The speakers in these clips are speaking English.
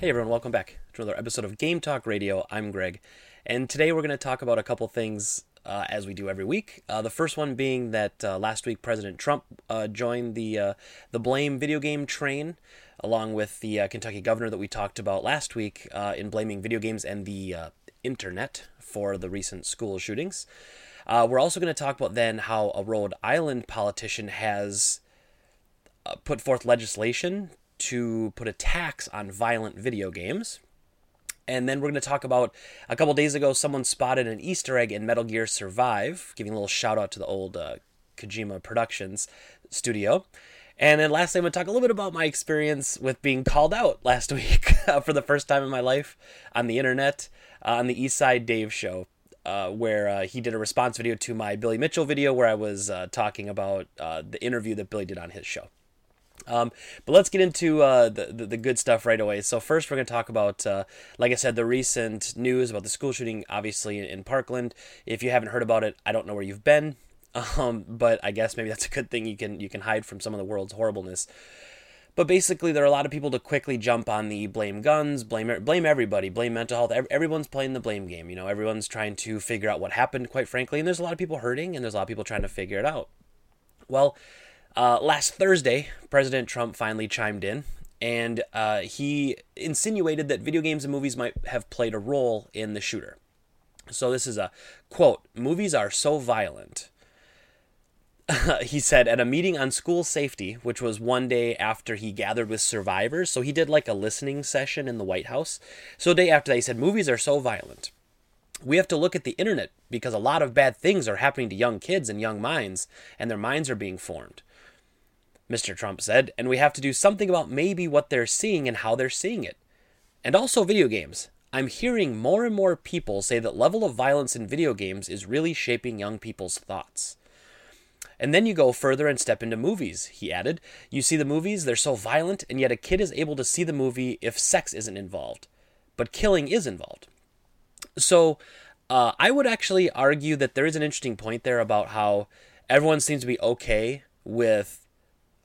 Hey everyone, welcome back to another episode of Game Talk Radio. I'm Greg, and today we're going to talk about a couple things uh, as we do every week. Uh, the first one being that uh, last week President Trump uh, joined the uh, the blame video game train, along with the uh, Kentucky governor that we talked about last week in blaming video games and the internet for the recent school shootings. we're also going to talk about then how a Rhode Island politician has put forth legislation to put a tax on violent video games. And then we're going to talk about a couple days ago, someone spotted an Easter egg in Metal Gear Survive, giving a little shout out to the old uh, Kojima Productions studio. And then lastly, I'm going to talk a little bit about my experience with being called out last week for the first time in my life on the internet uh, on the East Side Dave show. Uh, where uh, he did a response video to my Billy Mitchell video, where I was uh, talking about uh, the interview that Billy did on his show. Um, but let's get into uh, the, the, the good stuff right away. So first, we're going to talk about, uh, like I said, the recent news about the school shooting, obviously in Parkland. If you haven't heard about it, I don't know where you've been, um, but I guess maybe that's a good thing. You can you can hide from some of the world's horribleness. But basically, there are a lot of people to quickly jump on the blame guns, blame blame everybody, blame mental health. Everyone's playing the blame game. You know, everyone's trying to figure out what happened. Quite frankly, and there's a lot of people hurting, and there's a lot of people trying to figure it out. Well uh, last Thursday, President Trump finally chimed in and uh, he insinuated that video games and movies might have played a role in the shooter. So this is a quote Movies are so violent. he said at a meeting on school safety, which was one day after he gathered with survivors. So he did like a listening session in the White House. So day after that, he said, Movies are so violent. We have to look at the internet because a lot of bad things are happening to young kids and young minds, and their minds are being formed. Mr. Trump said, and we have to do something about maybe what they're seeing and how they're seeing it. And also video games. I'm hearing more and more people say that level of violence in video games is really shaping young people's thoughts. And then you go further and step into movies, he added. You see the movies, they're so violent, and yet a kid is able to see the movie if sex isn't involved. But killing is involved. So uh, I would actually argue that there is an interesting point there about how everyone seems to be okay with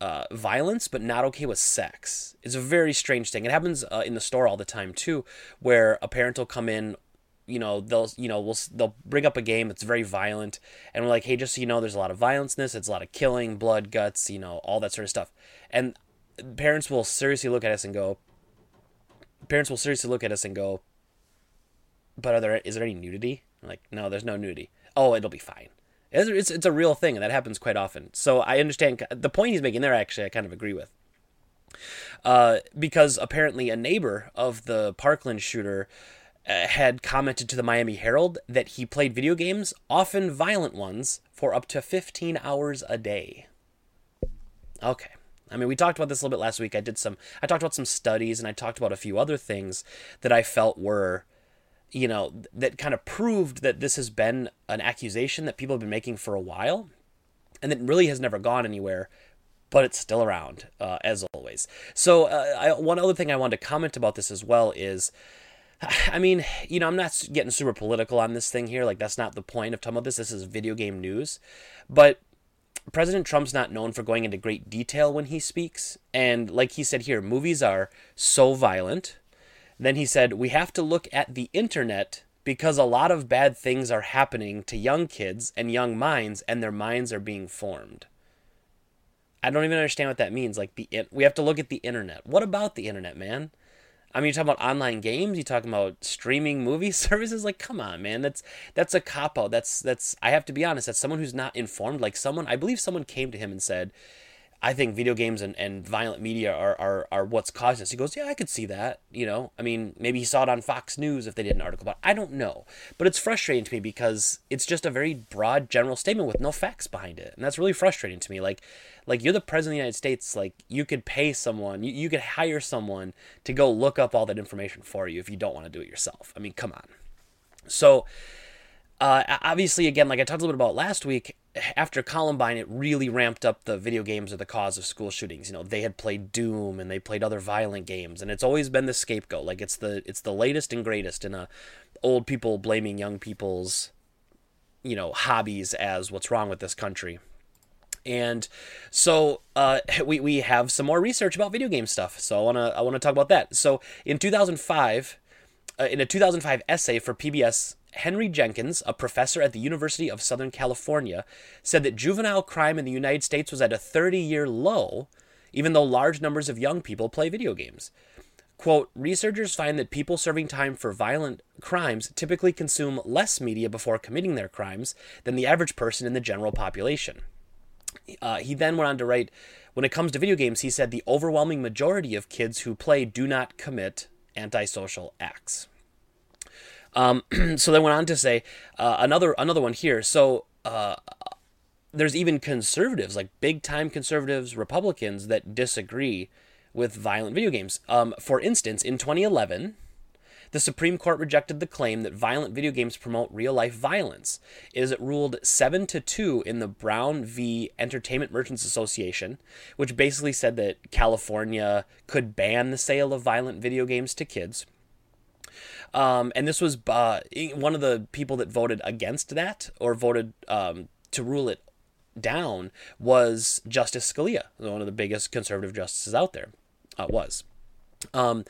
uh, violence, but not okay with sex. It's a very strange thing. It happens uh, in the store all the time too, where a parent will come in. You know they'll you know we'll, they'll bring up a game that's very violent, and we're like, hey, just so you know, there's a lot of violence in this. It's a lot of killing, blood, guts, you know, all that sort of stuff. And parents will seriously look at us and go. Parents will seriously look at us and go. But are there is there any nudity? Like, no, there's no nudity. Oh, it'll be fine. It's, it's, a real thing, and that happens quite often. So I understand the point he's making there. Actually, I kind of agree with. Uh, because apparently a neighbor of the Parkland shooter uh, had commented to the Miami Herald that he played video games, often violent ones, for up to 15 hours a day. Okay. I mean, we talked about this a little bit last week. I did some, I talked about some studies and I talked about a few other things that I felt were you know, that kind of proved that this has been an accusation that people have been making for a while and that really has never gone anywhere, but it's still around, uh, as always. So, uh, I, one other thing I wanted to comment about this as well is. I mean, you know, I'm not getting super political on this thing here. Like, that's not the point of talking about this. This is video game news. But President Trump's not known for going into great detail when he speaks. And like he said here, movies are so violent then he said, We have to look at the internet because a lot of bad things are happening to young kids and young minds, and their minds are being formed. I don't even understand what that means. Like the we have to look at the internet. What about the internet, man? I mean, you talking about online games? You talking about streaming movie services? Like, come on, man. That's that's a cop out. That's that's. I have to be honest. That's someone who's not informed. Like someone, I believe someone came to him and said, I think video games and, and violent media are, are, are what's causing this. He goes, Yeah, I could see that. You know, I mean, maybe he saw it on Fox News if they did an article about it. I don't know. But it's frustrating to me because it's just a very broad general statement with no facts behind it. And that's really frustrating to me. Like, like you're the president of the United States. Like, you could pay someone, you, you could hire someone to go look up all that information for you if you don't want to do it yourself. I mean, come on. So, uh, obviously, again, like I talked a little bit about last week, after Columbine, it really ramped up the video games are the cause of school shootings. You know, they had played Doom and they played other violent games, and it's always been the scapegoat. Like it's the it's the latest and greatest in a old people blaming young people's, you know, hobbies as what's wrong with this country. And so uh, we, we have some more research about video game stuff. So I wanna I wanna talk about that. So in 2005, uh, in a 2005 essay for PBS, Henry Jenkins, a professor at the University of Southern California, said that juvenile crime in the United States was at a 30 year low, even though large numbers of young people play video games. Quote, researchers find that people serving time for violent crimes typically consume less media before committing their crimes than the average person in the general population. Uh, he then went on to write, when it comes to video games, he said the overwhelming majority of kids who play do not commit antisocial acts. Um, so they went on to say uh, another another one here. So uh, there's even conservatives, like big time conservatives, Republicans that disagree with violent video games. Um, for instance, in 2011, the Supreme Court rejected the claim that violent video games promote real life violence. It is ruled 7 to 2 in the Brown v. Entertainment Merchants Association, which basically said that California could ban the sale of violent video games to kids. Um, and this was uh, one of the people that voted against that or voted um, to rule it down was Justice Scalia, one of the biggest conservative justices out there. Uh, was. Um,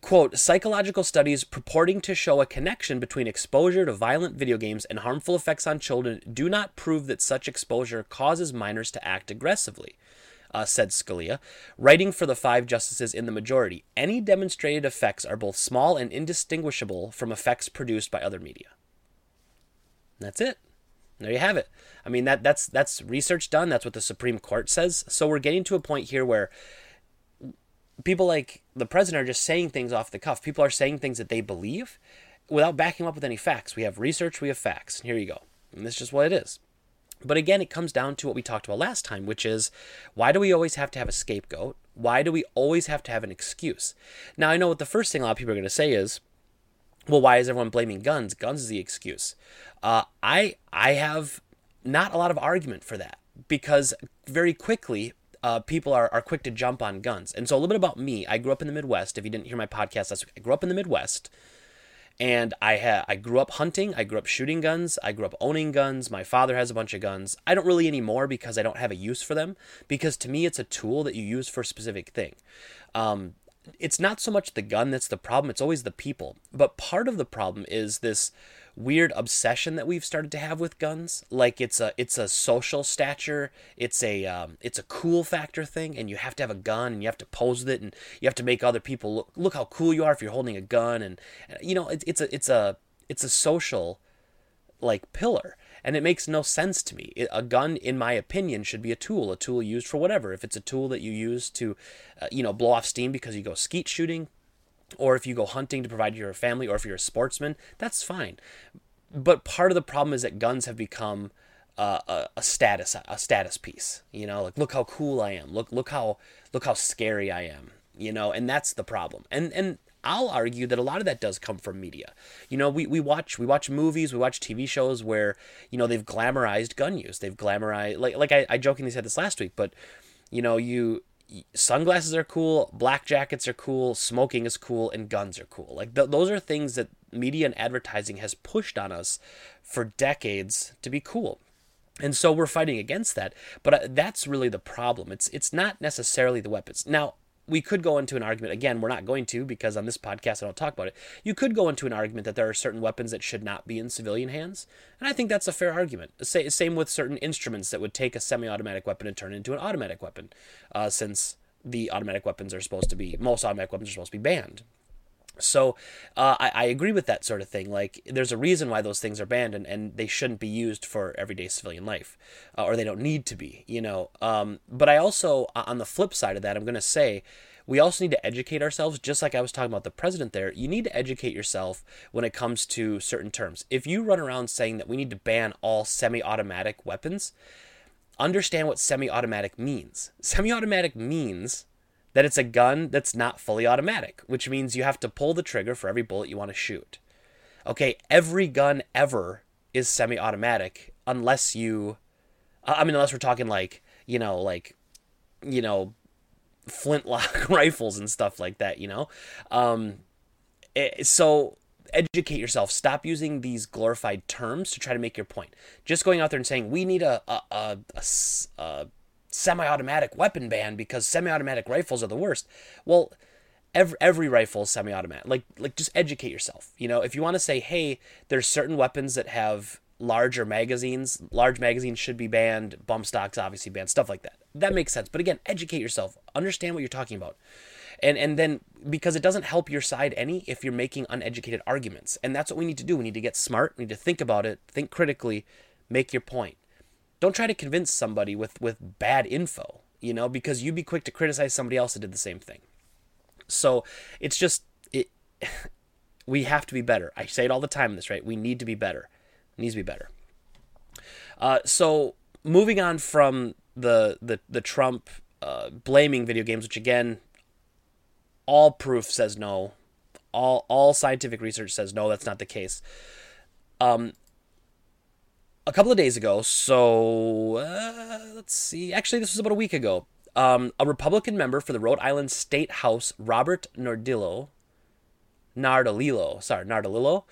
quote psychological studies purporting to show a connection between exposure to violent video games and harmful effects on children do not prove that such exposure causes minors to act aggressively uh, said Scalia, writing for the five justices in the majority. Any demonstrated effects are both small and indistinguishable from effects produced by other media. That's it. There you have it. I mean that that's that's research done. That's what the Supreme Court says. So we're getting to a point here where people like the president are just saying things off the cuff. People are saying things that they believe without backing up with any facts. We have research, we have facts. And here you go. And this is just what it is. But again, it comes down to what we talked about last time, which is why do we always have to have a scapegoat? Why do we always have to have an excuse? Now, I know what the first thing a lot of people are going to say is, well, why is everyone blaming guns? Guns is the excuse. Uh, I I have not a lot of argument for that because very quickly uh, people are, are quick to jump on guns. And so a little bit about me. I grew up in the Midwest. If you didn't hear my podcast, I grew up in the Midwest and I had I grew up hunting, I grew up shooting guns, I grew up owning guns. My father has a bunch of guns. I don't really anymore because I don't have a use for them. Because to me, it's a tool that you use for a specific thing. Um, it's not so much the gun that's the problem; it's always the people. But part of the problem is this weird obsession that we've started to have with guns. Like it's a it's a social stature, it's a um, it's a cool factor thing, and you have to have a gun and you have to pose with it, and you have to make other people look look how cool you are if you're holding a gun, and, and you know it's it's a it's a it's a social like pillar and it makes no sense to me. a gun, in my opinion, should be a tool, a tool used for whatever. If it's a tool that you use to, uh, you know, blow off steam because you go skeet shooting, or if you go hunting to provide your family, or if you're a sportsman, that's fine. But part of the problem is that guns have become uh, a, a status a status piece. You know, like look how cool I am. Look look how look how scary I am. You know, and that's the problem. And and I'll argue that a lot of that does come from media. You know, we, we watch we watch movies, we watch TV shows where you know they've glamorized gun use. They've glamorized like like I, I jokingly said this last week, but you know you sunglasses are cool, black jackets are cool, smoking is cool, and guns are cool. Like th- those are things that media and advertising has pushed on us for decades to be cool. And so we're fighting against that, but uh, that's really the problem. It's it's not necessarily the weapons. Now, we could go into an argument again we're not going to because on this podcast i don't talk about it. You could go into an argument that there are certain weapons that should not be in civilian hands and i think that's a fair argument. Same with certain instruments that would take a semi-automatic weapon and turn it into an automatic weapon uh, since the automatic weapons are supposed to be most automatic weapons are supposed to be banned so uh, I, I, agree with that sort of thing. Like, there's a reason why those things are banned, and, and they shouldn't be used for everyday civilian life, uh, or they don't need to be, you know. Um, but I also, on the flip side of that, I'm going to say we also need to educate ourselves, just like I was talking about the president there. You need to educate yourself when it comes to certain terms. If you run around saying that we need to ban all semi automatic weapons, understand what semi automatic means. Semi automatic means that it's a gun that's not fully automatic, which means you have to pull the trigger for every bullet you want to shoot. Okay, every gun ever is semi automatic unless you, I mean, unless we're talking like, you know, like, you know, flintlock rifles and stuff like that, you know? Um, it, so educate yourself. Stop using these glorified terms to try to make your point. Just going out there and saying we need a a, a, a, a semi-automatic weapon ban because semi-automatic rifles are the worst. Well, every every rifle is semi-automatic. Like like just educate yourself. You know, if you want to say, hey, there's certain weapons that have larger magazines. Large magazines should be banned. Bump stocks obviously banned. Stuff like that. That makes sense. But again, educate yourself. Understand what you're talking about. And and then because it doesn't help your side any if you're making uneducated arguments. And that's what we need to do. We need to get smart. We need to think about it. Think critically. Make your point. Don't try to convince somebody with with bad info. You know, because you'd be quick to criticize somebody else that did the same thing. So it's just it. We have to be better. I say it all the time this, right? We need to be better. It needs to be better. Uh, so moving on from the the the Trump uh, blaming video games, which again, all proof says no, all all scientific research says no, that's not the case. Um, a couple of days ago, so uh, let's see, actually, this was about a week ago. Um, a Republican member for the Rhode Island State House, Robert Nardillo, Nardolillo, sorry, Nardolillo,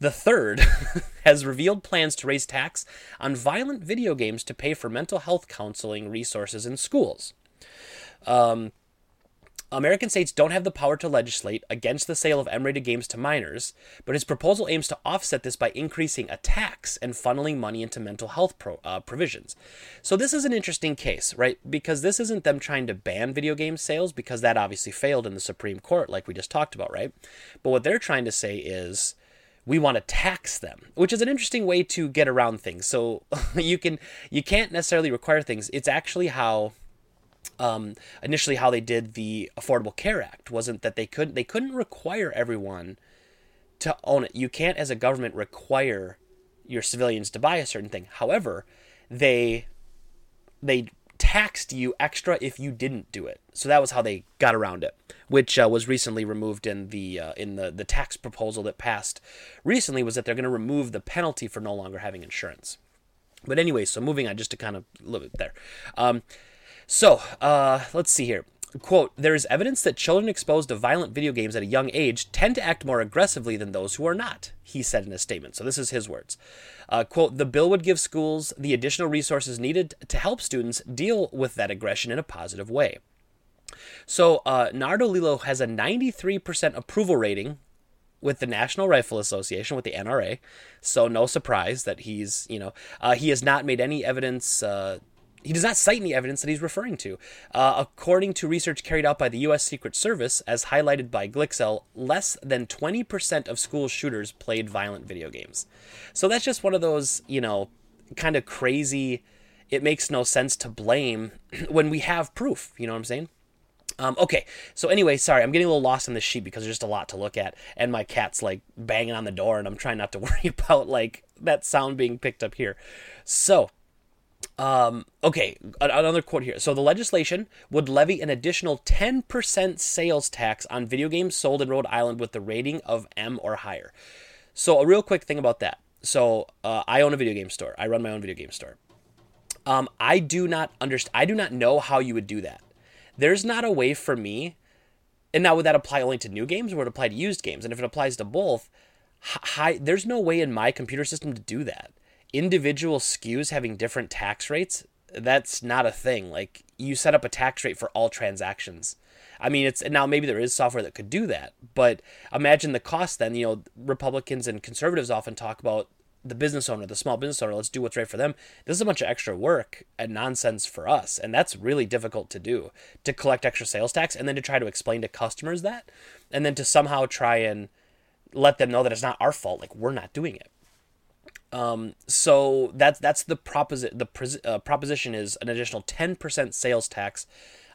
the third has revealed plans to raise tax on violent video games to pay for mental health counseling resources in schools. Um, American states don't have the power to legislate against the sale of M rated games to minors, but his proposal aims to offset this by increasing a tax and funneling money into mental health pro, uh, provisions. So, this is an interesting case, right? Because this isn't them trying to ban video game sales, because that obviously failed in the Supreme Court, like we just talked about, right? But what they're trying to say is, we want to tax them which is an interesting way to get around things so you can you can't necessarily require things it's actually how um, initially how they did the Affordable Care Act wasn't that they couldn't they couldn't require everyone to own it. You can't as a government require your civilians to buy a certain thing. However, they they taxed you extra if you didn't do it. So that was how they got around it, which uh, was recently removed in the uh, in the the tax proposal that passed recently was that they're going to remove the penalty for no longer having insurance. But anyway, so moving on just to kind of a little bit there. Um, so, uh, let's see here. Quote, there is evidence that children exposed to violent video games at a young age tend to act more aggressively than those who are not, he said in a statement. So, this is his words. Uh, quote, the bill would give schools the additional resources needed to help students deal with that aggression in a positive way. So, uh, Nardolillo has a 93% approval rating with the National Rifle Association, with the NRA. So, no surprise that he's, you know, uh, he has not made any evidence uh, he does not cite any evidence that he's referring to. Uh, according to research carried out by the U.S. Secret Service, as highlighted by Glixel, less than 20% of school shooters played violent video games. So that's just one of those, you know, kind of crazy, it makes no sense to blame when we have proof. You know what I'm saying? Um, okay, so anyway, sorry, I'm getting a little lost on this sheet because there's just a lot to look at, and my cat's like banging on the door, and I'm trying not to worry about like that sound being picked up here. So, um, okay, another quote here. So the legislation would levy an additional 10% sales tax on video games sold in Rhode Island with the rating of M or higher. So a real quick thing about that. So uh, I own a video game store. I run my own video game store. Um, I do not understand. I do not know how you would do that. There's not a way for me. And now would that apply only to new games or would it apply to used games? And if it applies to both, high, there's no way in my computer system to do that individual SKUs having different tax rates, that's not a thing. Like you set up a tax rate for all transactions. I mean, it's now maybe there is software that could do that, but imagine the cost then. You know, Republicans and conservatives often talk about the business owner, the small business owner, let's do what's right for them. This is a bunch of extra work and nonsense for us. And that's really difficult to do to collect extra sales tax and then to try to explain to customers that and then to somehow try and let them know that it's not our fault. Like, we're not doing it. Um, so that's that's the proposition. The uh, proposition is an additional ten percent sales tax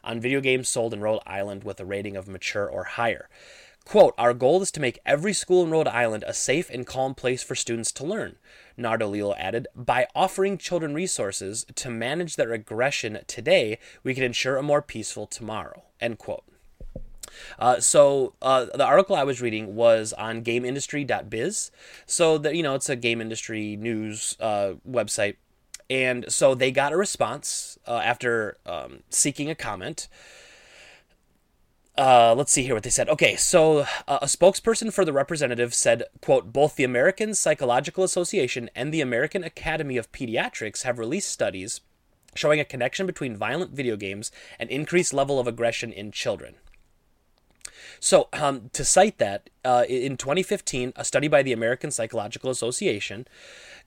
on video games sold in Rhode Island with a rating of mature or higher. Quote, our goal is to make every school in Rhode Island a safe and calm place for students to learn, Nardolillo added. By offering children resources to manage their aggression today, we can ensure a more peaceful tomorrow. End quote. Uh, so uh, the article I was reading was on GameIndustry.biz. So that you know, it's a game industry news uh, website, and so they got a response uh, after um, seeking a comment. uh, let's see here what they said. Okay, so a spokesperson for the representative said, "quote Both the American Psychological Association and the American Academy of Pediatrics have released studies showing a connection between violent video games and increased level of aggression in children." So, um, to cite that, uh, in 2015, a study by the American Psychological Association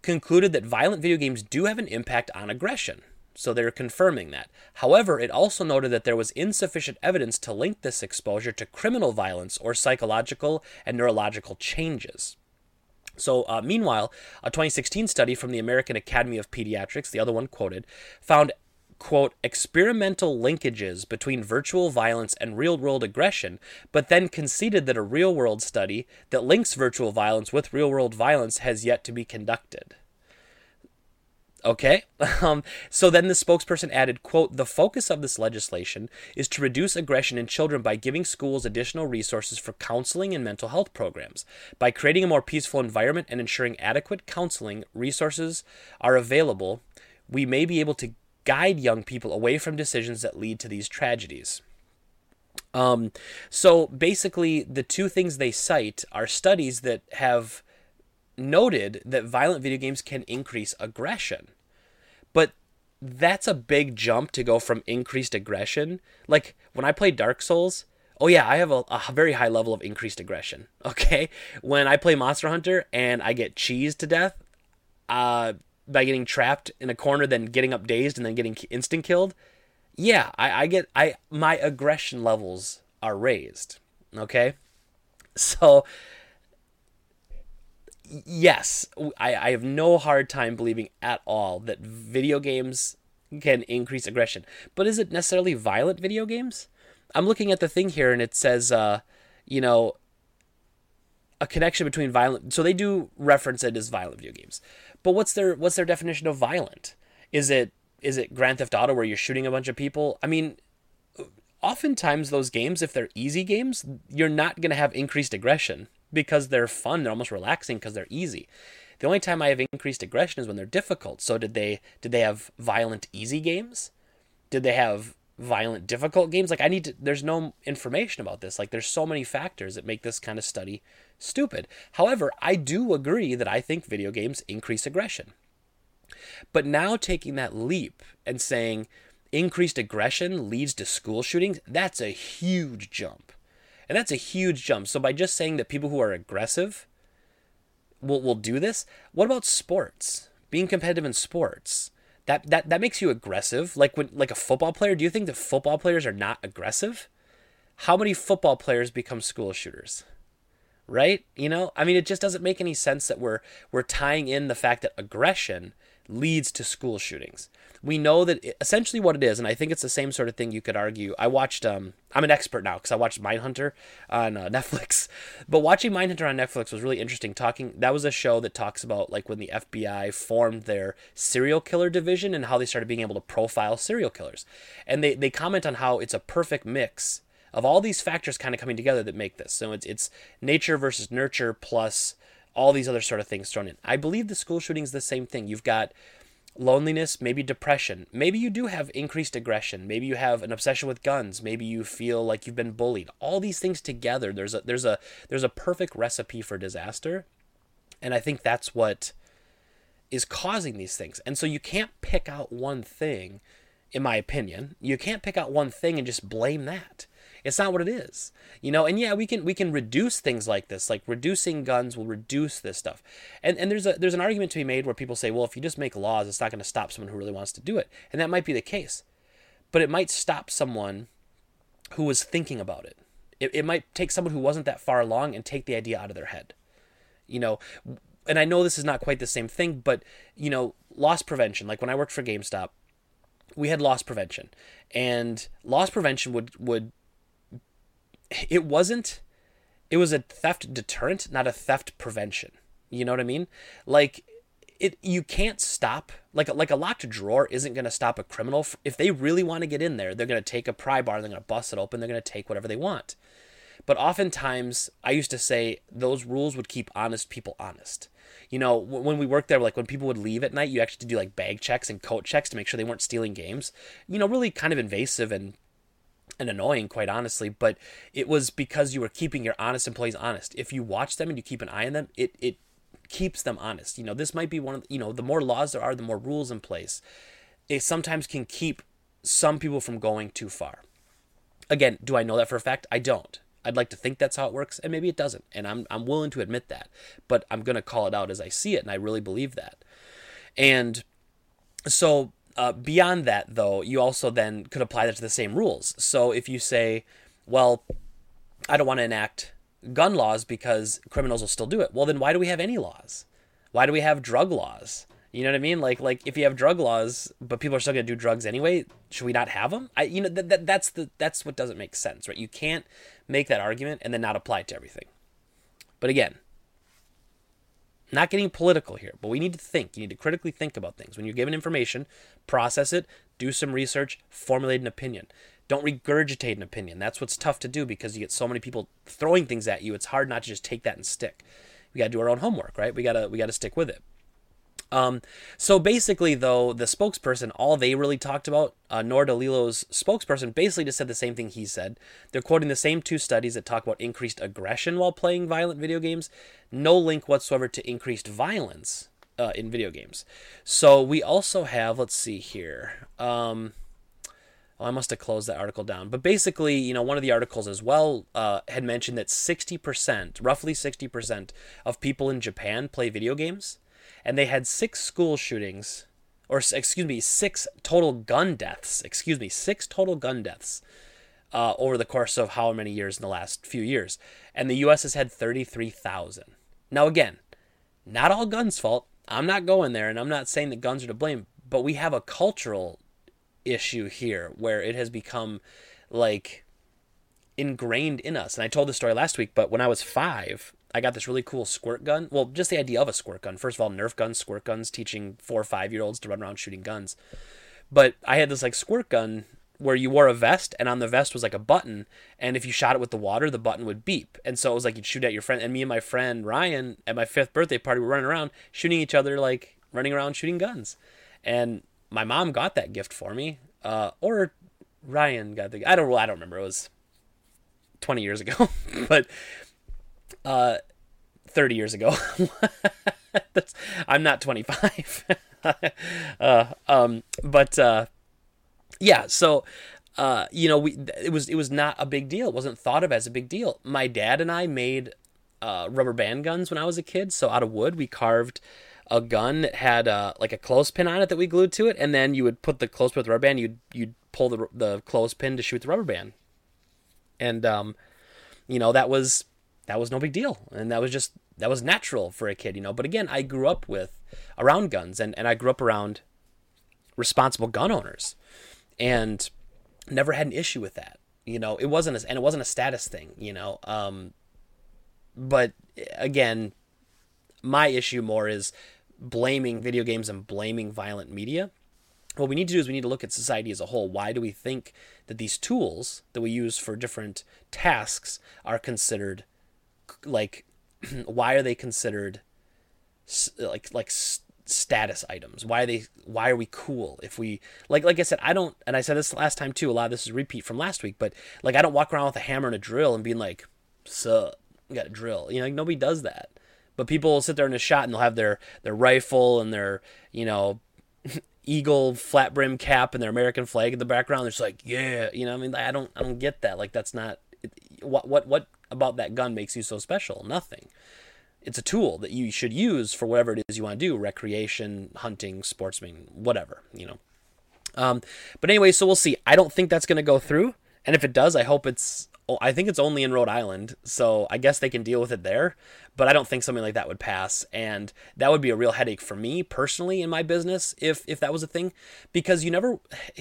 concluded that violent video games do have an impact on aggression. So they're confirming that. However, it also noted that there was insufficient evidence to link this exposure to criminal violence or psychological and neurological changes. So, uh, meanwhile, a 2016 study from the American Academy of Pediatrics, the other one quoted, found quote, experimental linkages between virtual violence and real world aggression, but then conceded that a real world study that links virtual violence with real world violence has yet to be conducted. Okay. Um, so then the spokesperson added, quote, the focus of this legislation is to reduce aggression in children by giving schools additional resources for counseling and mental health programs. By creating a more peaceful environment and ensuring adequate counseling resources are available, we may be able to guide young people away from decisions that lead to these tragedies. Um, so basically, the two things they cite are studies that have noted that violent video games can increase aggression. But that's a big jump to go from increased aggression. Like when I play Dark Souls, oh yeah, I have a, a, very high level of increased aggression. Okay, when I play Monster Hunter and I get cheesed to death, uh, by getting trapped in a corner, then getting up dazed and then getting instant killed, yeah, I, I get I my aggression levels are raised. Okay, so yes, I, I have no hard time believing at all that video games can increase aggression. But is it necessarily violent video games? I'm looking at the thing here and it says, uh, you know, a connection between violent. So they do reference it as violent video games. But what's their what's their definition of violent? Is it is it Grand Theft Auto where you're shooting a bunch of people? I mean, oftentimes those games, if they're easy games, you're not going to have increased aggression because they're fun. They're almost relaxing because they're easy. The only time I have increased aggression is when they're difficult. So did they did they have violent easy games? Did they have violent difficult games? Like I need to there's no information about this. Like there's so many factors that make this kind of study stupid. However, I do agree that I think video games increase aggression. But now taking that leap and saying increased aggression leads to school shootings, that's a huge jump. And that's a huge jump. So by just saying that people who are aggressive will, will do this, what about sports? Being competitive in sports. That, that that makes you aggressive. Like when like a football player, do you think that football players are not aggressive? How many football players become school shooters? Right? You know, I mean it just doesn't make any sense that we're we're tying in the fact that aggression leads to school shootings we know that it, essentially what it is, and I think it's the same sort of thing you could argue. I watched, um, I'm an expert now because I watched Mindhunter on uh, Netflix, but watching Mindhunter on Netflix was really interesting. Talking, that was a show that talks about like when the FBI formed their serial killer division and how they started being able to profile serial killers, and they they comment on how it's a perfect mix of all these factors kind of coming together that make this. So it's it's nature versus nurture plus all these other sort of things thrown in. I believe the school shooting is the same thing. You've got loneliness, maybe depression. Maybe you do have increased aggression. Maybe you have an obsession with guns. Maybe you feel like you've been bullied. All these things together, there's a there's a there's a perfect recipe for disaster. And I think that's what is causing these things. And so you can't pick out one thing, in my opinion. You can't pick out one thing and just blame that. It's not what it is. You know, and yeah, we can we can reduce things like this. Like reducing guns will reduce this stuff. And and there's a there's an argument to be made where people say, well, if you just make laws, it's not going to stop someone who really wants to do it. And that might be the case. But it might stop someone who was thinking about it. It, it might take someone who wasn't that far along and take the idea out of their head. You know, and I know this is not quite the same thing, but you know, loss prevention. Like when I worked for GameStop, we had loss prevention, and loss prevention would would it wasn't it was a theft deterrent, not a theft prevention. You know what I mean? Like it you can't stop like like a locked drawer isn't going to stop a criminal if they really want to get in there. They're going to take a pry bar, they're going to bust it open, they're going to take whatever they want. But oftentimes, I used to say those rules would keep honest people honest. You know, when we worked there, like when people would leave at night, you actually do like bag checks and coat checks to make sure they weren't stealing games. You know, really kind of invasive and and annoying, quite honestly. But it was because you were keeping your honest employees honest. If you watch them and you keep an eye on them, it it keeps them honest. You know, this might be one of you know the more laws there are, the more rules in place. It sometimes can keep some people from going too far. Again, do I know that for a fact? I don't. I'd like to think that's how it works, and maybe it doesn't. And I'm I'm willing to admit that, but I'm gonna call it out as I see it, and I really believe that. And so uh, beyond that, though, you also then could apply that to the same rules. So if you say, well, I don't want to enact gun laws because criminals will still do it. Well, then why do we have any laws? Why do we have drug laws? You know what I mean? Like, like if you have drug laws, but people are still going to do drugs anyway, should we not have them? I, you know, that, that that's the that's what doesn't make sense, right? You can't make that argument and then not apply it to everything. But again, not getting political here, but we need to think. You need to critically think about things. When you're given information, process it, do some research, formulate an opinion. Don't regurgitate an opinion. That's what's tough to do because you get so many people throwing things at you. It's hard not to just take that and stick. We got to do our own homework, right? We got to we got to stick with it. Um, so basically, though, the spokesperson, all they really talked about, uh, spokesperson, basically just said the same thing he said. They're quoting the same two studies that talk about increased aggression while playing violent video games. No link whatsoever to increased violence uh, in video games. So we also have, let's see here. Um, well, I must have closed that article down. But basically, you know, one of the articles as well uh, had mentioned that 60%, roughly 60% of people in Japan play video games and they had six school shootings, or excuse me, six total gun deaths. Excuse me, six total gun deaths uh, over the course of how many years in the last few years, and the U.S. has had thirty-three thousand. Now again, not all guns' fault. I'm not going there, and I'm not saying that guns are to blame, but we have a cultural issue here where it has become like ingrained in us. And I told this story last week, but when I was five, I got this really cool squirt gun. Well, just the idea of a squirt gun. First of all, Nerf guns, squirt guns, teaching four or five year olds to run around shooting guns. But I had this like squirt gun where you wore a vest and on the vest was like a button and if you shot it with the water the button would beep and so it was like you'd shoot at your friend and me and my friend ryan at my fifth birthday party were running around shooting each other like running around shooting guns and my mom got that gift for me uh, or ryan got the i don't i don't remember it was 20 years ago but uh, 30 years ago. That's I'm not 25. uh, um, but uh, yeah, so uh, you know, we it was it was not a big deal. It wasn't thought of as a big deal. My dad and I made uh, rubber band guns when I was a kid. So out of wood, we carved a gun that had uh, like a clothespin on it that we glued to it, and then you would put the clothespin with the rubber band. You'd you'd pull the the clothespin to shoot the rubber band, and um, you know that was that was no big deal. And that was just, that was natural for a kid, you know. But again, I grew up with, around guns and, and I grew up around responsible gun owners and never had an issue with that. You know, it wasn't, a, and it wasn't a status thing, you know. Um, but again, my issue more is blaming video games and blaming violent media what we need to do is we need to look at society as a whole. Why do we think that these tools that we use for different tasks are considered like why are they considered like like status items? Why are they why are we cool if we like like i said i don't and i said this last time too a lot of this is repeat from last week but like i don't walk around with a hammer and a drill and being like so you got a drill. You know like nobody does that. But people will sit there in a shot and they'll have their their rifle and their you know eagle flat brim cap and their american flag in the background. They're just like yeah you know i mean? I don't i don't get that. Like that's not what what what about that gun makes you so special? Nothing. It's a tool that you should use for whatever it is you want to do recreation, hunting, sportsman, whatever, you know. Um, but anyway, so we'll see. I don't think that's going to go through. And if it does, I hope it's I think it's only in Rhode Island, so I guess they can deal with it there. But I don't think something like that would pass, and that would be a real headache for me personally in my business if if that was a thing, because you never.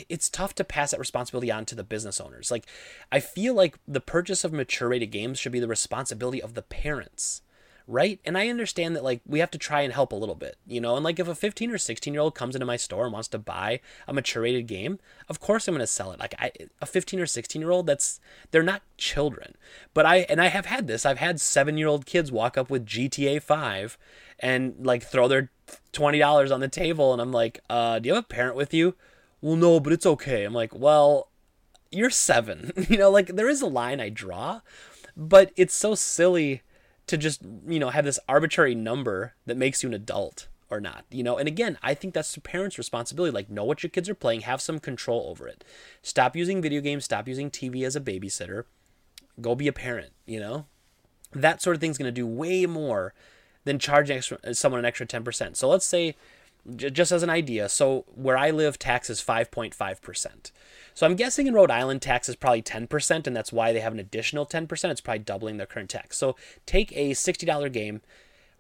It's tough to pass that responsibility on to the business owners. Like, I feel like the purchase of mature rated games should be the responsibility of the parents right? And I understand that like we have to try and help a little bit, you know. And like if a 15 or 16 year old comes into my store and wants to buy a mature rated game, of course I'm going to sell it. Like I, a 15 or 16 year old, that's they're not children. But I and I have had this. I've had seven year old kids walk up with GTA 5 and like throw their twenty dollars on the table, and I'm like, uh, do you have a parent with you? Well, no, but it's okay. I'm like, well, you're seven. You know, like there is a line I draw, but it's so silly to just, you know, have this arbitrary number that makes you an adult or not, you know? And again, I think that's the parents' responsibility. Like, know what your kids are playing, have some control over it. Stop using video games, stop using TV as a babysitter. Go be a parent, you know? That sort of thing's going to do way more than charging extra, someone an extra 10%. So let's say, just as an idea, so where I live, tax is 5.5%. So I'm guessing in Rhode Island, tax is probably 10%, and that's why they have an additional 10%. It's probably doubling their current tax. So take a $60 game.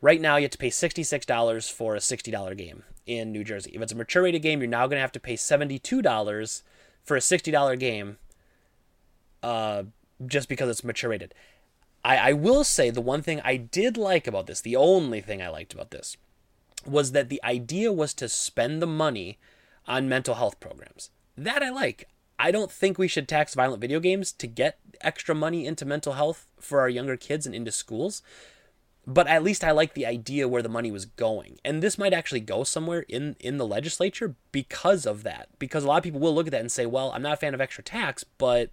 Right now, you have to pay $66 for a $60 game in New Jersey. If it's a mature rated game, you're now going to have to pay $72 for a $60 game uh, just because it's mature rated. I, I will say the one thing I did like about this, the only thing I liked about this, was that the idea was to spend the money on mental health programs. That I like. I don't think we should tax violent video games to get extra money into mental health for our younger kids and into schools. But at least I like the idea where the money was going. And this might actually go somewhere in, in the legislature because of that. Because a lot of people will look at that and say, well, I'm not a fan of extra tax, but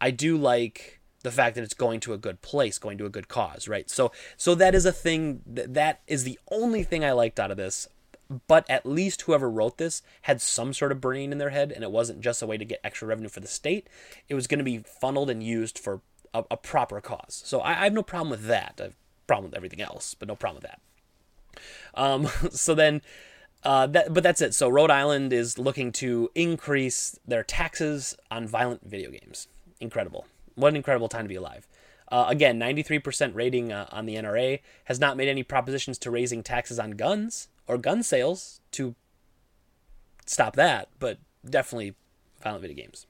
I do like the fact that it's going to a good place, going to a good cause, right? So so that is a thing that, is the only thing I liked out of this but at least whoever wrote this had some sort of brain in their head and it wasn't just a way to get extra revenue for the state. It was going to be funneled and used for a, a proper cause. So I, I, have no problem with that. I have problem with everything else but no problem with that. Um, so then uh, that, but that's it. So rhode island is looking to increase their taxes on violent video games. Incredible what an incredible time to be alive uh, again, 93% rating uh, on the NRA has not made any propositions to raising taxes on guns or gun sales to stop that, but definitely violent video games.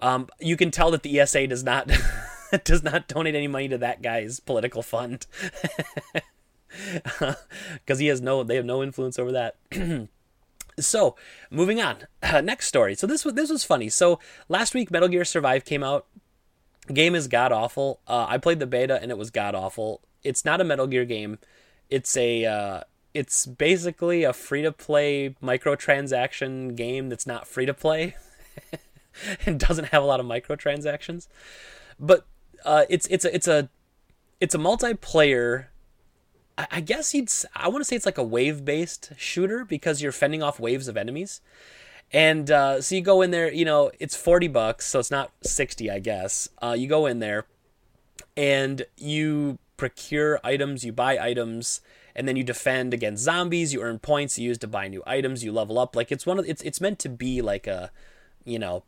Um, you can tell that the ESA does not does not donate any money to that guy's political fund because he has no they have no influence over that. so moving on, uh, next story. So this was this was funny. So last week, Metal Gear Survive came out. Game is god awful. Uh, I played the beta and it was god awful. It's not a Metal Gear game. It's a uh, it's basically a free to play microtransaction game that's not free to play and doesn't have a lot of microtransactions. But uh, it's it's a it's a it's a multiplayer. I, guess you'd I want to say it's like a wave based shooter because you're fending off waves of enemies. And uh, so you go in there, you know, it's 40 bucks, so it's not 60, I guess. Uh, you go in there and you procure items, you buy items, and then you defend against zombies. You earn points you use to buy new items. You level up. Like it's one of it's it's meant to be like a, you know,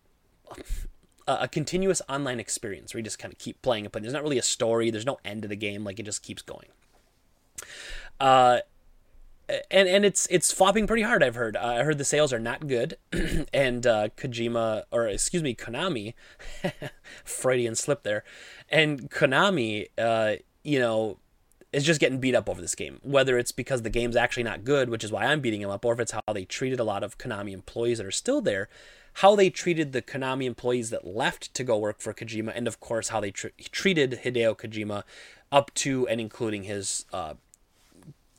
a, a continuous online experience where you just kind of keep playing it. But there's not really a story. There's no end to the game. Like it just keeps going. Uh, and and it's it's flopping pretty hard. I've heard. Uh, I heard the sales are not good, and uh, Kojima or excuse me, Konami, Freudian slip there, and Konami, uh, you know, is just getting beat up over this game. Whether it's because the game's actually not good, which is why I'm beating him up, or if it's how they treated a lot of Konami employees that are still there, how they treated the Konami employees that left to go work for Kojima, and of course how they tr- treated Hideo Kojima up to and including his uh,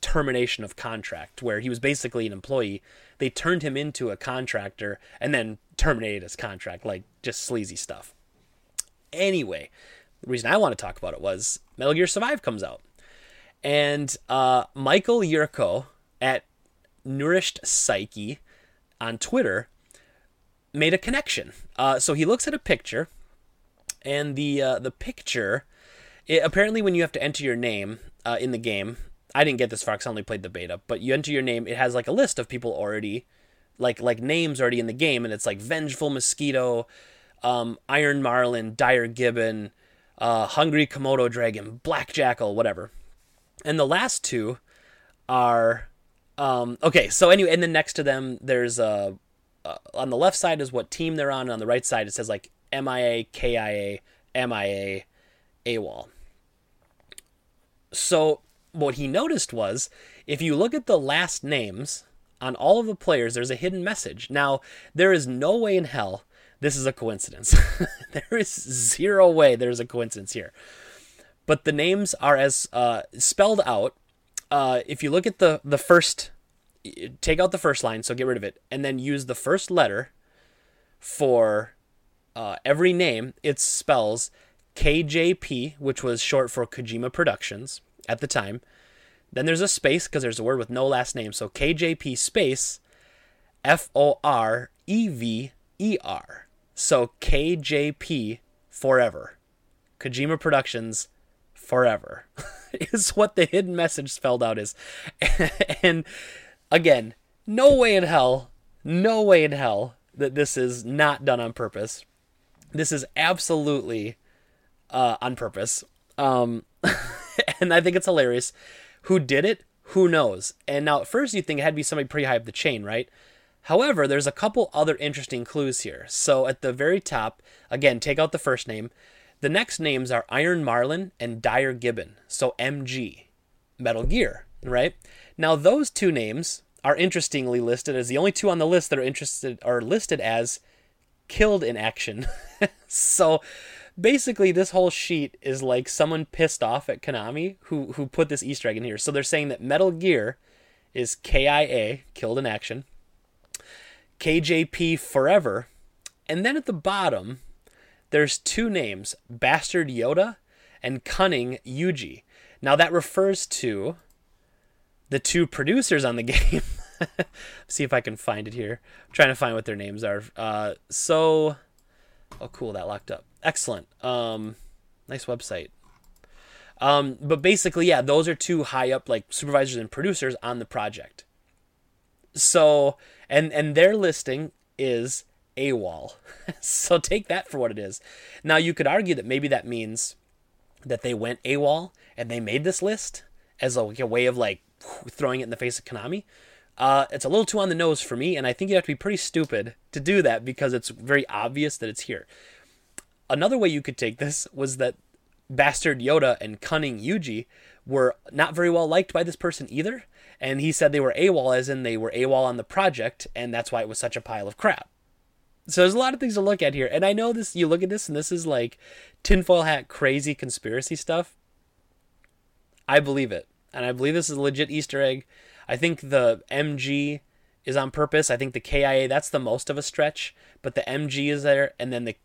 termination of contract, where he was basically an employee. They turned him into a contractor and then terminated his contract, like just sleazy stuff. Anyway, the reason I want to talk about it was Metal Gear Survive comes out. And uh, Michael Yurko at Nourished Psyche on Twitter made a connection. Uh, so he looks at a picture, and the uh, the picture, it, apparently, when you have to enter your name uh, in the game, I didn't get this far because I only played the beta. But you enter your name, it has like a list of people already, like like names already in the game, and it's like Vengeful Mosquito, um, Iron Marlin, Dire Gibbon, uh, Hungry Komodo Dragon, Black Jackal, whatever. And the last two are um, okay. So anyway, and then next to them, there's a uh, on the left side is what team they're on, and on the right side it says like MIA, KIA, MIA, AWOL. So what he noticed was if you look at the last names on all of the players, there's a hidden message. Now, there is no way in hell this is a coincidence. there is zero way there's a coincidence here but the names are as uh, spelled out. Uh, if you look at the the first, take out the first line, so get rid of it, and then use the first letter for uh, every name it spells KJP, which was short for Kojima Productions at the time. Then there's a space because there's a word with no last name. So KJP space F O R E V E R. So KJP forever. Kojima Productions forever is what the hidden message spelled out is. and again, no way in hell, no way in hell that this is not done on purpose. This is absolutely uh, on purpose. Um, and I think it's hilarious. Who did it? Who knows? And now, at first, you think it had to be somebody pretty high up the chain, right? However, there's a couple other interesting clues here. So at the very top, again, take out the first name. The next names are Iron Marlin and Dire Gibbon. So MG, Metal Gear, right? Now those two names are interestingly listed as the only two on the list that are interested are listed as killed in action. so basically this whole sheet is like someone pissed off at Konami who who put this Easter egg in here. So they're saying that Metal Gear is KIA, killed in action. KJP Forever. And then at the bottom, there's two names, Bastard Yoda and Cunning Yuji. Now that refers to the two producers on the game. See if I can find it here. I'm trying to find what their names are. Uh, so, oh, cool, that locked up. Excellent. Um, nice website. Um, but basically, yeah, those are two high up like supervisors and producers on the project. So, and and their listing is AWOL. so take that for what it is. Now you could argue that maybe that means that they went AWOL and they made this list as a, like a way of like throwing it in the face of Konami. Uh, it's a little too on the nose for me, and I think you have to be pretty stupid to do that because it's very obvious that it's here. Another way you could take this was that Bastard Yoda and Cunning Yuji were not very well liked by this person either, and he said they were AWOL as in they were AWOL on the project, and that's why it was such a pile of crap. So there's a lot of things to look at here, and I know this. You look at this, and this is like tinfoil hat crazy conspiracy stuff. I believe it, and I believe this is a legit Easter egg. I think the MG is on purpose. I think the KIA that's the most of a stretch, but the MG is there, and then the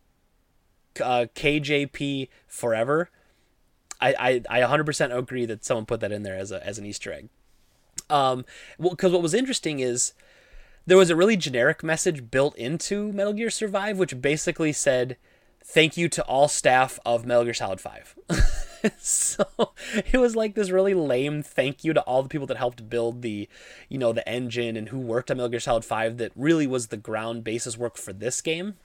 uh, KJP Forever. I, I, I 100% agree that someone put that in there as a as an Easter egg. Um, because what was interesting is there was a really generic message built into Metal Gear Survive, which basically said, "Thank you to all staff of Metal Gear Solid 5. so it was like this really lame thank you to all the people that helped build the, you know, the engine and who worked on Metal Gear Solid 5 that really was the ground basis work for this game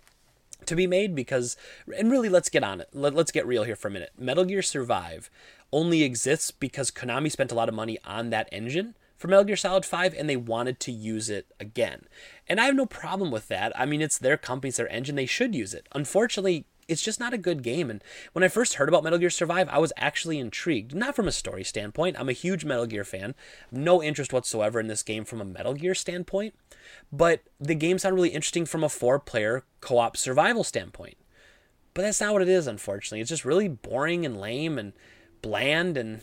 to be made because and really let's get on it Let, us get real here for a minute metal gear survive only exists because konami spent a lot of money on that engine for Metal Gear Solid 5 and they wanted to use it again. And I have no problem with that. I mean, it's their company, their engine, they should use it. Unfortunately, it's just not a good game. And when I first heard about Metal Gear Survive, I was actually intrigued. Not from a story standpoint. I'm a huge Metal Gear fan. No interest whatsoever in this game from a Metal Gear standpoint. But the game sounded really interesting from a four player co op survival standpoint. But that's not what it is, unfortunately. It's just really boring and lame and bland and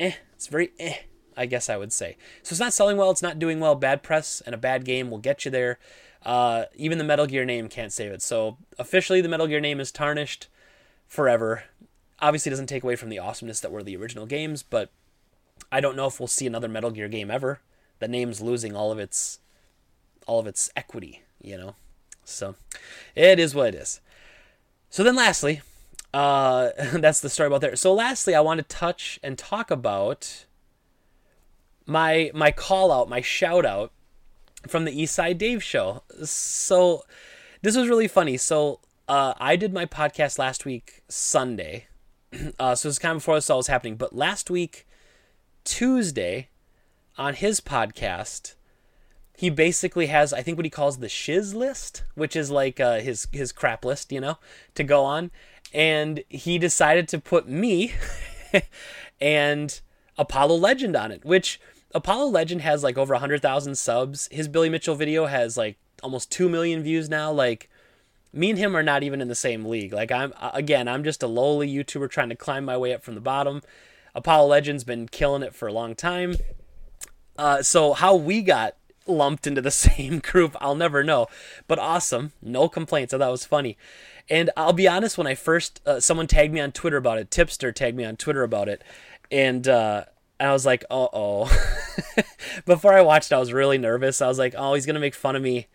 eh. It's very eh. I guess I would say. So it's not selling well, it's not doing well. Bad press and a bad game will get you there. Uh, even the Metal Gear name can't save it. So officially, the Metal Gear name is tarnished forever. Obviously, doesn't take away from the awesomeness that were the original games, but I don't know if we'll see another Metal Gear game ever. The name's losing all of its all of its equity, you know. So it is what it is. So then, lastly, uh, that's the story about there. So lastly, I want to touch and talk about my my call out, my shout out from the East Side Dave show. So this was really funny. So uh, I did my podcast last week Sunday, uh, so it's kind of before this all was happening. But last week Tuesday, on his podcast, he basically has I think what he calls the shiz list, which is like uh, his his crap list, you know, to go on. And he decided to put me and Apollo Legend on it, which Apollo Legend has like over 100,000 subs. His Billy Mitchell video has like almost 2 million views now. Like, me and him are not even in the same league. Like, I'm, again, I'm just a lowly YouTuber trying to climb my way up from the bottom. Apollo Legend's been killing it for a long time. Uh, so, how we got lumped into the same group. I'll never know. But awesome. No complaints. I thought it was funny. And I'll be honest, when I first, uh, someone tagged me on Twitter about it, Tipster tagged me on Twitter about it. And, uh, I was like, uh oh. Before I watched, I was really nervous. I was like, oh, he's gonna make fun of me.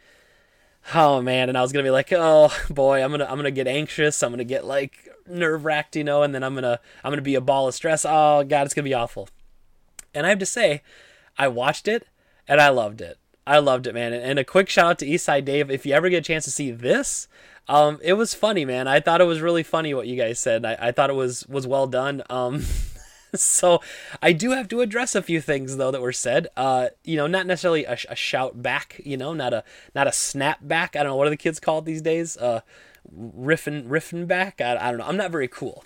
Oh man, and I was gonna be like, oh boy, I'm gonna I'm gonna get anxious. I'm gonna get like nerve wracked, you know, and then I'm gonna I'm gonna be a ball of stress. Oh god, it's gonna be awful. And I have to say, I watched it and I loved it. I loved it, man. And a quick shout out to Eastside Dave. If you ever get a chance to see this, um, it was funny, man. I thought it was really funny what you guys said. I, I thought it was was well done. Um, so I do have to address a few things though that were said. Uh, you know, not necessarily a, a, shout back. You know, not a not a snap back. I don't know what are the kids called these days. Uh, riffing riffing back. I, I don't know. I'm not very cool,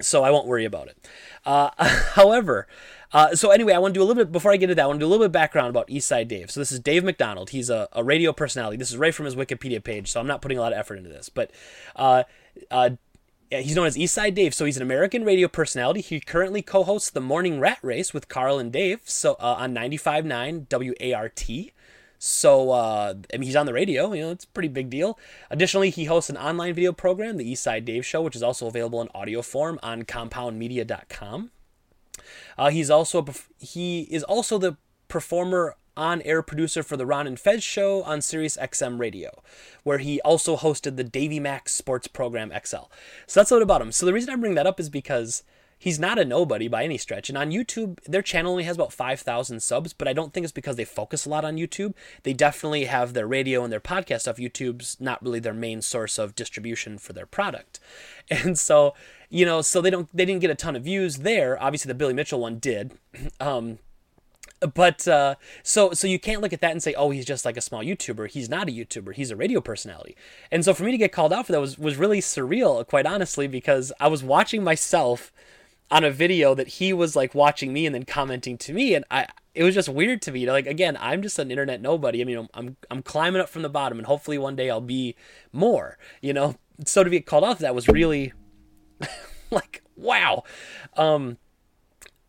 so I won't worry about it. Uh, however. Uh, so anyway, I want to do a little bit before I get into that. I want to do a little bit of background about Eastside Dave. So this is Dave McDonald. He's a, a radio personality. This is right from his Wikipedia page, so I'm not putting a lot of effort into this. But uh, uh, he's known as Eastside Dave. So he's an American radio personality. He currently co-hosts the Morning Rat Race with Carl and Dave. So uh, on 95.9 WRAT. So uh, I mean, he's on the radio. You know, it's a pretty big deal. Additionally, he hosts an online video program, the Eastside Dave Show, which is also available in audio form on CompoundMedia.com. Uh, he's also he is also the performer on-air producer for the Ron and Fez show on Sirius XM Radio, where he also hosted the Davy Max Sports Program XL. So that's a little about him. So the reason I bring that up is because he's not a nobody by any stretch. And on YouTube, their channel only has about 5,000 subs, but I don't think it's because they focus a lot on YouTube. They definitely have their radio and their podcast stuff. YouTube's not really their main source of distribution for their product. And so, you know, so they don't they didn't get a ton of views there. Obviously the Billy Mitchell one did. Um, but uh, so so you can't look at that and say, oh, he's just like a small YouTuber. He's not a YouTuber. He's a radio personality. And so for me to get called out for that was was really surreal, quite honestly, because I was watching myself on a video that he was like watching me and then commenting to me, and I it was just weird to me. Like again, I'm just an internet nobody. I mean, I'm I'm climbing up from the bottom, and hopefully one day I'll be more. You know, so to be called out for that was really like wow. Um,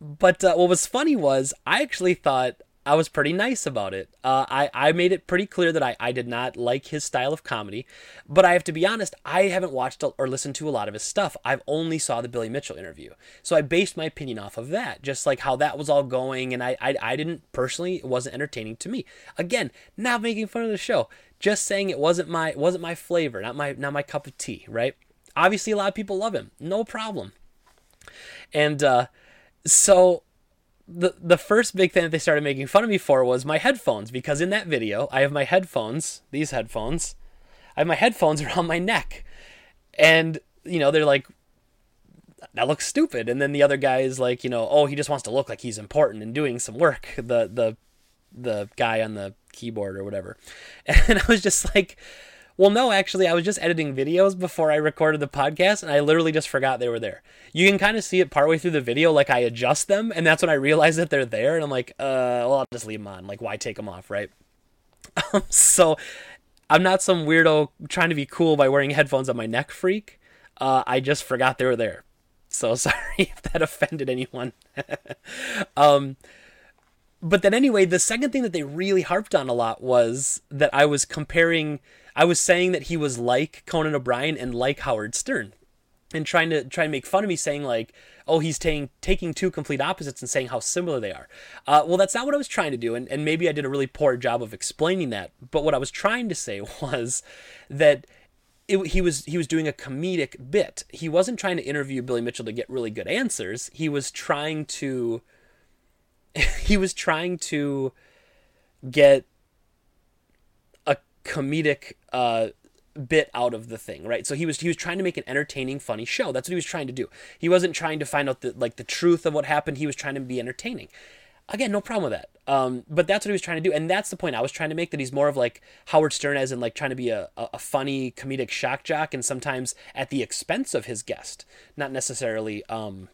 but uh, what was funny was I actually thought I was pretty nice about it. Uh, I, I made it pretty clear that I, I did not like his style of comedy. But I have to be honest, I haven't watched or listened to a lot of his stuff. I've only saw the Billy Mitchell interview. So I based my opinion off of that, just like how that was all going. And I, I, I didn't, personally, it wasn't entertaining to me. Again, not making fun of the show, just saying it wasn't my, wasn't my flavor, not my, not my cup of tea, right? Obviously, a lot of people love him. No problem. And, uh, so the the first big thing that they started making fun of me for was my headphones because in that video I have my headphones, these headphones, I have my headphones around my neck, and you know they're like, that looks stupid, and then the other guy is like, you know, oh he just wants to look like he's important and doing some work. The the the guy on the keyboard or whatever, and I was just like. Well, no, actually, I was just editing videos before I recorded the podcast, and I literally just forgot they were there. You can kind of see it partway through the video, like I adjust them, and that's when I realize that they're there, and I'm like, uh, well, I'll just leave them on. Like, why take them off, right? Um, so, I'm not some weirdo trying to be cool by wearing headphones on my neck freak. Uh, I just forgot they were there. So sorry if that offended anyone. um, but then anyway, the second thing that they really harped on a lot was that I was comparing I was saying that he was like Conan O'Brien and like Howard Stern, and trying to try and make fun of me, saying like, "Oh, he's taking taking two complete opposites and saying how similar they are." Uh, well, that's not what I was trying to do, and, and maybe I did a really poor job of explaining that. But what I was trying to say was that. It, he was he was doing a comedic bit. He wasn't trying to interview Billy Mitchell to get really good answers. He was trying to he was trying to get a comedic uh, bit out of the thing, right? So he was he was trying to make an entertaining, funny show. That's what he was trying to do. He wasn't trying to find out the like the truth of what happened. He was trying to be entertaining. Again, no problem with that. Um, but that's what he was trying to do, and that's the point I was trying to make. That he's more of like Howard Stern, as in like trying to be a, a, funny comedic shock jock, and sometimes at the expense of his guest, not necessarily, um,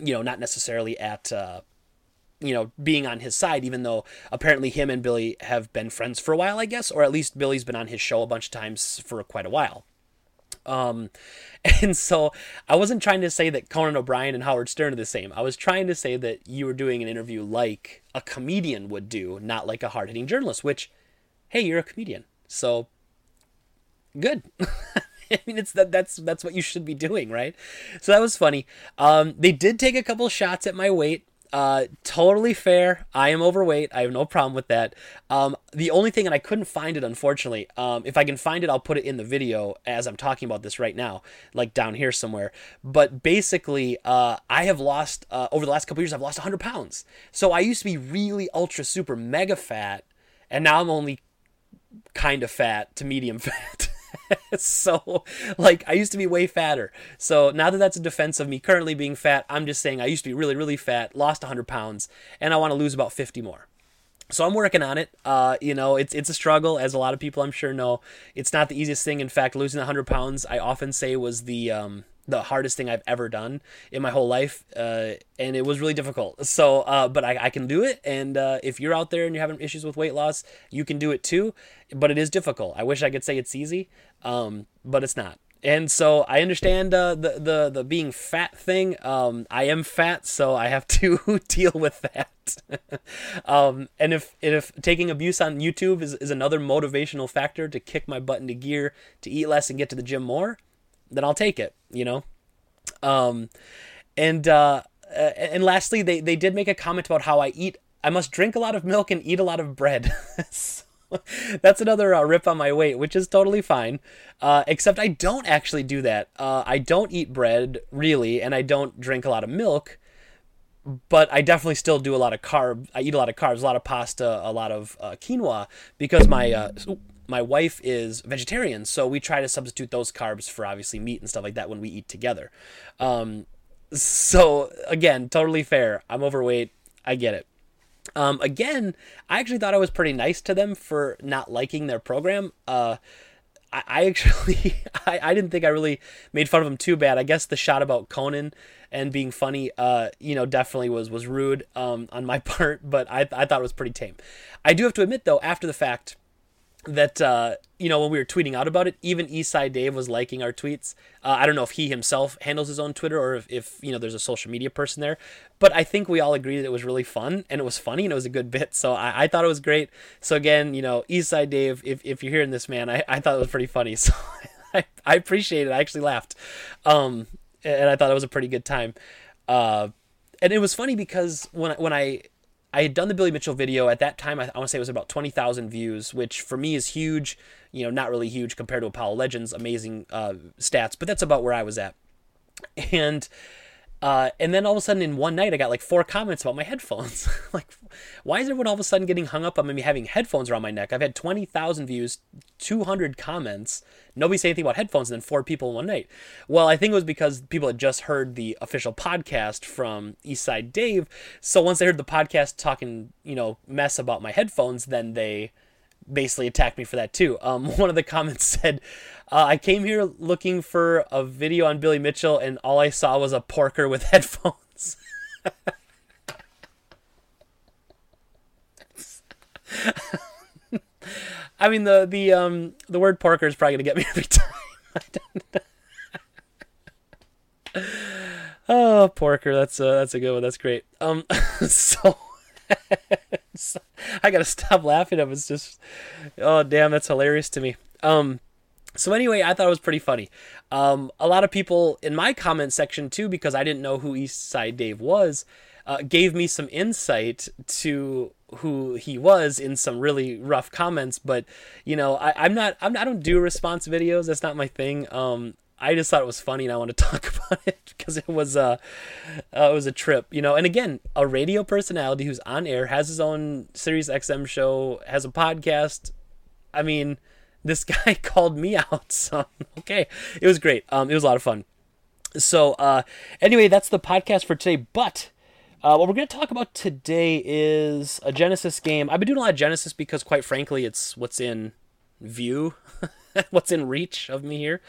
you know, not necessarily at uh, you know, being on his side, even though apparently him and Billy have been friends for a while, I guess, or at least Billy's been on his show a bunch of times for quite a while. Um, and so I wasn't trying to say that Conan O'Brien and Howard Stern are the same. I was trying to say that you were doing an interview like a comedian would do, not like a hard hitting journalist, which, hey, you're a comedian. So good. I mean, it's that that's that's what you should be doing, right? So that was funny. Um, they did take a couple shots at my weight. Uh, totally fair. I am overweight. I have no problem with that. Um, the only thing, and I couldn't find it, unfortunately. Um, if I can find it, I'll put it in the video as I'm talking about this right now, like down here somewhere. But basically, uh, I have lost uh, over the last couple years. I've lost 100 pounds. So I used to be really ultra super mega fat, and now I'm only kind of fat to medium fat. so, like, I used to be way fatter. So now that that's a defense of me currently being fat, I'm just saying I used to be really, really fat, lost 100 pounds, and I want to lose about 50 more. So I'm working on it. Uh, you know, it's it's a struggle, as a lot of people I'm sure know. It's not the easiest thing. In fact, losing 100 pounds, I often say was the um, the hardest thing I've ever done in my whole life, uh, and it was really difficult. So, uh, but I, I, can do it, and uh, if you're out there and you're having issues with weight loss, you can do it too. But it is difficult. I wish I could say it's easy, um, but it's not. And so I understand uh, the the the being fat thing. Um, I am fat, so I have to deal with that. um, and if if taking abuse on YouTube is, is another motivational factor to kick my butt into gear, to eat less and get to the gym more, then I'll take it, you know? Um, and, uh, and lastly, they, they did make a comment about how I eat. I must drink a lot of milk and eat a lot of bread. so that's another uh, rip on my weight, which is totally fine. Uh, except I don't actually do that. Uh, I don't eat bread really, and I don't drink a lot of milk. But I definitely still do a lot of carb. I eat a lot of carbs, a lot of pasta, a lot of uh, quinoa because my uh, my wife is vegetarian, so we try to substitute those carbs for obviously meat and stuff like that when we eat together. Um, so again, totally fair. I'm overweight. I get it. Um, again, I actually thought I was pretty nice to them for not liking their program. Uh, I, I actually, I, I didn't think I really made fun of them too bad. I guess the shot about Conan and being funny, uh, you know, definitely was was rude um, on my part, but I, I thought it was pretty tame. I do have to admit though, after the fact, that uh, you know when we were tweeting out about it, even Eastside Dave was liking our tweets. Uh, I don't know if he himself handles his own Twitter or if, if, you know there's a social media person there, but I think we all agreed that it was really fun and it was funny and it was a good bit. So I, I thought it was great. So again, you know, Eastside Dave, if, if you're hearing this, man, I, I thought it was pretty funny. So I, I appreciate it. I actually laughed, um, and I thought it was a pretty good time. Uh, and it was funny because when when I I had done the Billy Mitchell video at that time. I, I want to say it was about twenty thousand views, which for me is huge. You know, not really huge compared to Apollo Legends' amazing uh, stats, but that's about where I was at. And uh, and then all of a sudden in one night, I got like four comments about my headphones. like, why is everyone all of a sudden getting hung up on me having headphones around my neck? I've had 20,000 views, 200 comments. Nobody said anything about headphones, and then four people in one night. Well, I think it was because people had just heard the official podcast from Eastside Dave. So once they heard the podcast talking, you know, mess about my headphones, then they basically attacked me for that too. Um, one of the comments said, uh, I came here looking for a video on Billy Mitchell, and all I saw was a porker with headphones. I mean the the um the word porker is probably gonna get me every time. oh, porker, that's a that's a good one. That's great. Um, so. I gotta stop laughing. It was just, oh damn, that's hilarious to me. Um, so anyway, I thought it was pretty funny. Um, a lot of people in my comment section too, because I didn't know who Eastside Dave was, uh, gave me some insight to who he was in some really rough comments. But you know, I, am not, I'm, I don't do response videos. That's not my thing. Um, I just thought it was funny and I want to talk about it because it was a uh, it was a trip, you know. And again, a radio personality who's on air has his own Sirius XM show, has a podcast. I mean, this guy called me out, so okay, it was great. Um, it was a lot of fun. So uh, anyway, that's the podcast for today. But uh, what we're going to talk about today is a Genesis game. I've been doing a lot of Genesis because, quite frankly, it's what's in view, what's in reach of me here.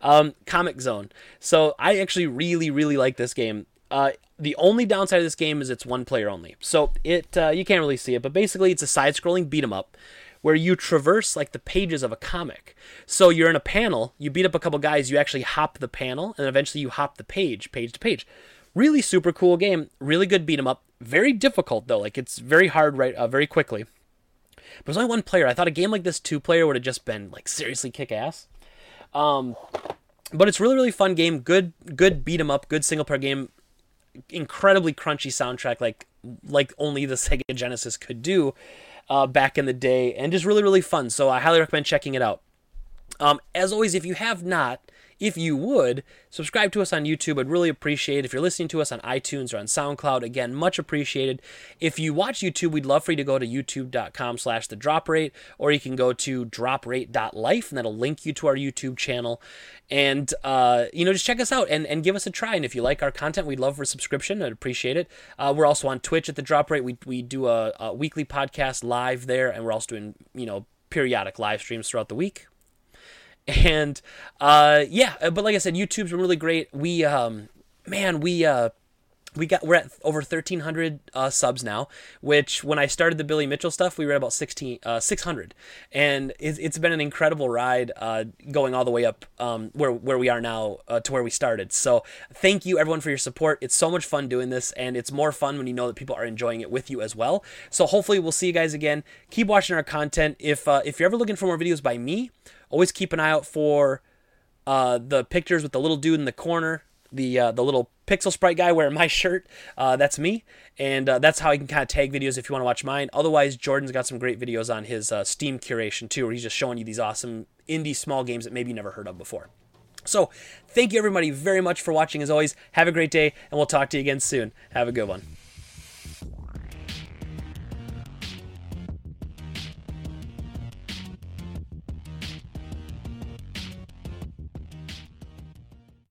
Um, Comix Zone. So I actually really, really like this game. Uh, the only downside of this game is it's one player only. So it uh, you can't really see it, but basically it's a side-scrolling beat 'em up where you traverse like the pages of a comic. So you're in a panel, you beat up a couple guys, you actually hop the panel, and eventually you hop the page, page to page. Really super cool game, really good beat 'em up. Very difficult though, like it's very hard right uh, very quickly. But there's only one player. I thought a game like this two player would have just been like seriously kick ass. Um, but it's really really fun game. Good good beat 'em up. Good single player game. Incredibly crunchy soundtrack, like like only the Sega Genesis could do uh, back in the day, and just really really fun. So I highly recommend checking it out. Um, as always, if you have not, if you would subscribe to us on YouTube, I'd really appreciate it. If you're listening to us on iTunes or on SoundCloud, again, much appreciated. If you watch YouTube, we'd love for you to go to youtube.com slash the drop rate, or you can go to droprate.life, and that'll link you to our YouTube channel. And, uh, you know, just check us out and, and give us a try. And if you like our content, we'd love for a subscription. I'd appreciate it. Uh, we're also on Twitch at the drop rate. We, we do a, a weekly podcast live there, and we're also doing, you know, periodic live streams throughout the week and uh, yeah, but like I said, YouTube's been really great. We um, man, we uh, we got we're at over 1300 uh, subs now which when i started the billy mitchell stuff we were at about 16 uh, 600 and it's, it's been an incredible ride uh, going all the way up um, where, where we are now uh, to where we started. So thank you everyone for your support. It's so much fun doing this and it's more fun when you know that people are enjoying it with you as well. So hopefully we'll see you guys again. Keep watching our content. If uh, if you're ever looking for more videos by me always keep an eye out for uh, the pictures with the little dude in the corner the uh, the little pixel sprite guy wearing my shirt. Uh, that's me, and uh, that's how you can kind of tag videos if you want to watch mine. Otherwise, Jordan's got some great videos on his uh, Steam curation too, where he's just showing you these awesome indie small games that maybe you never heard of before. So, thank you everybody very much for watching. As always, have a great day, and we'll talk to you again soon. Have a good one.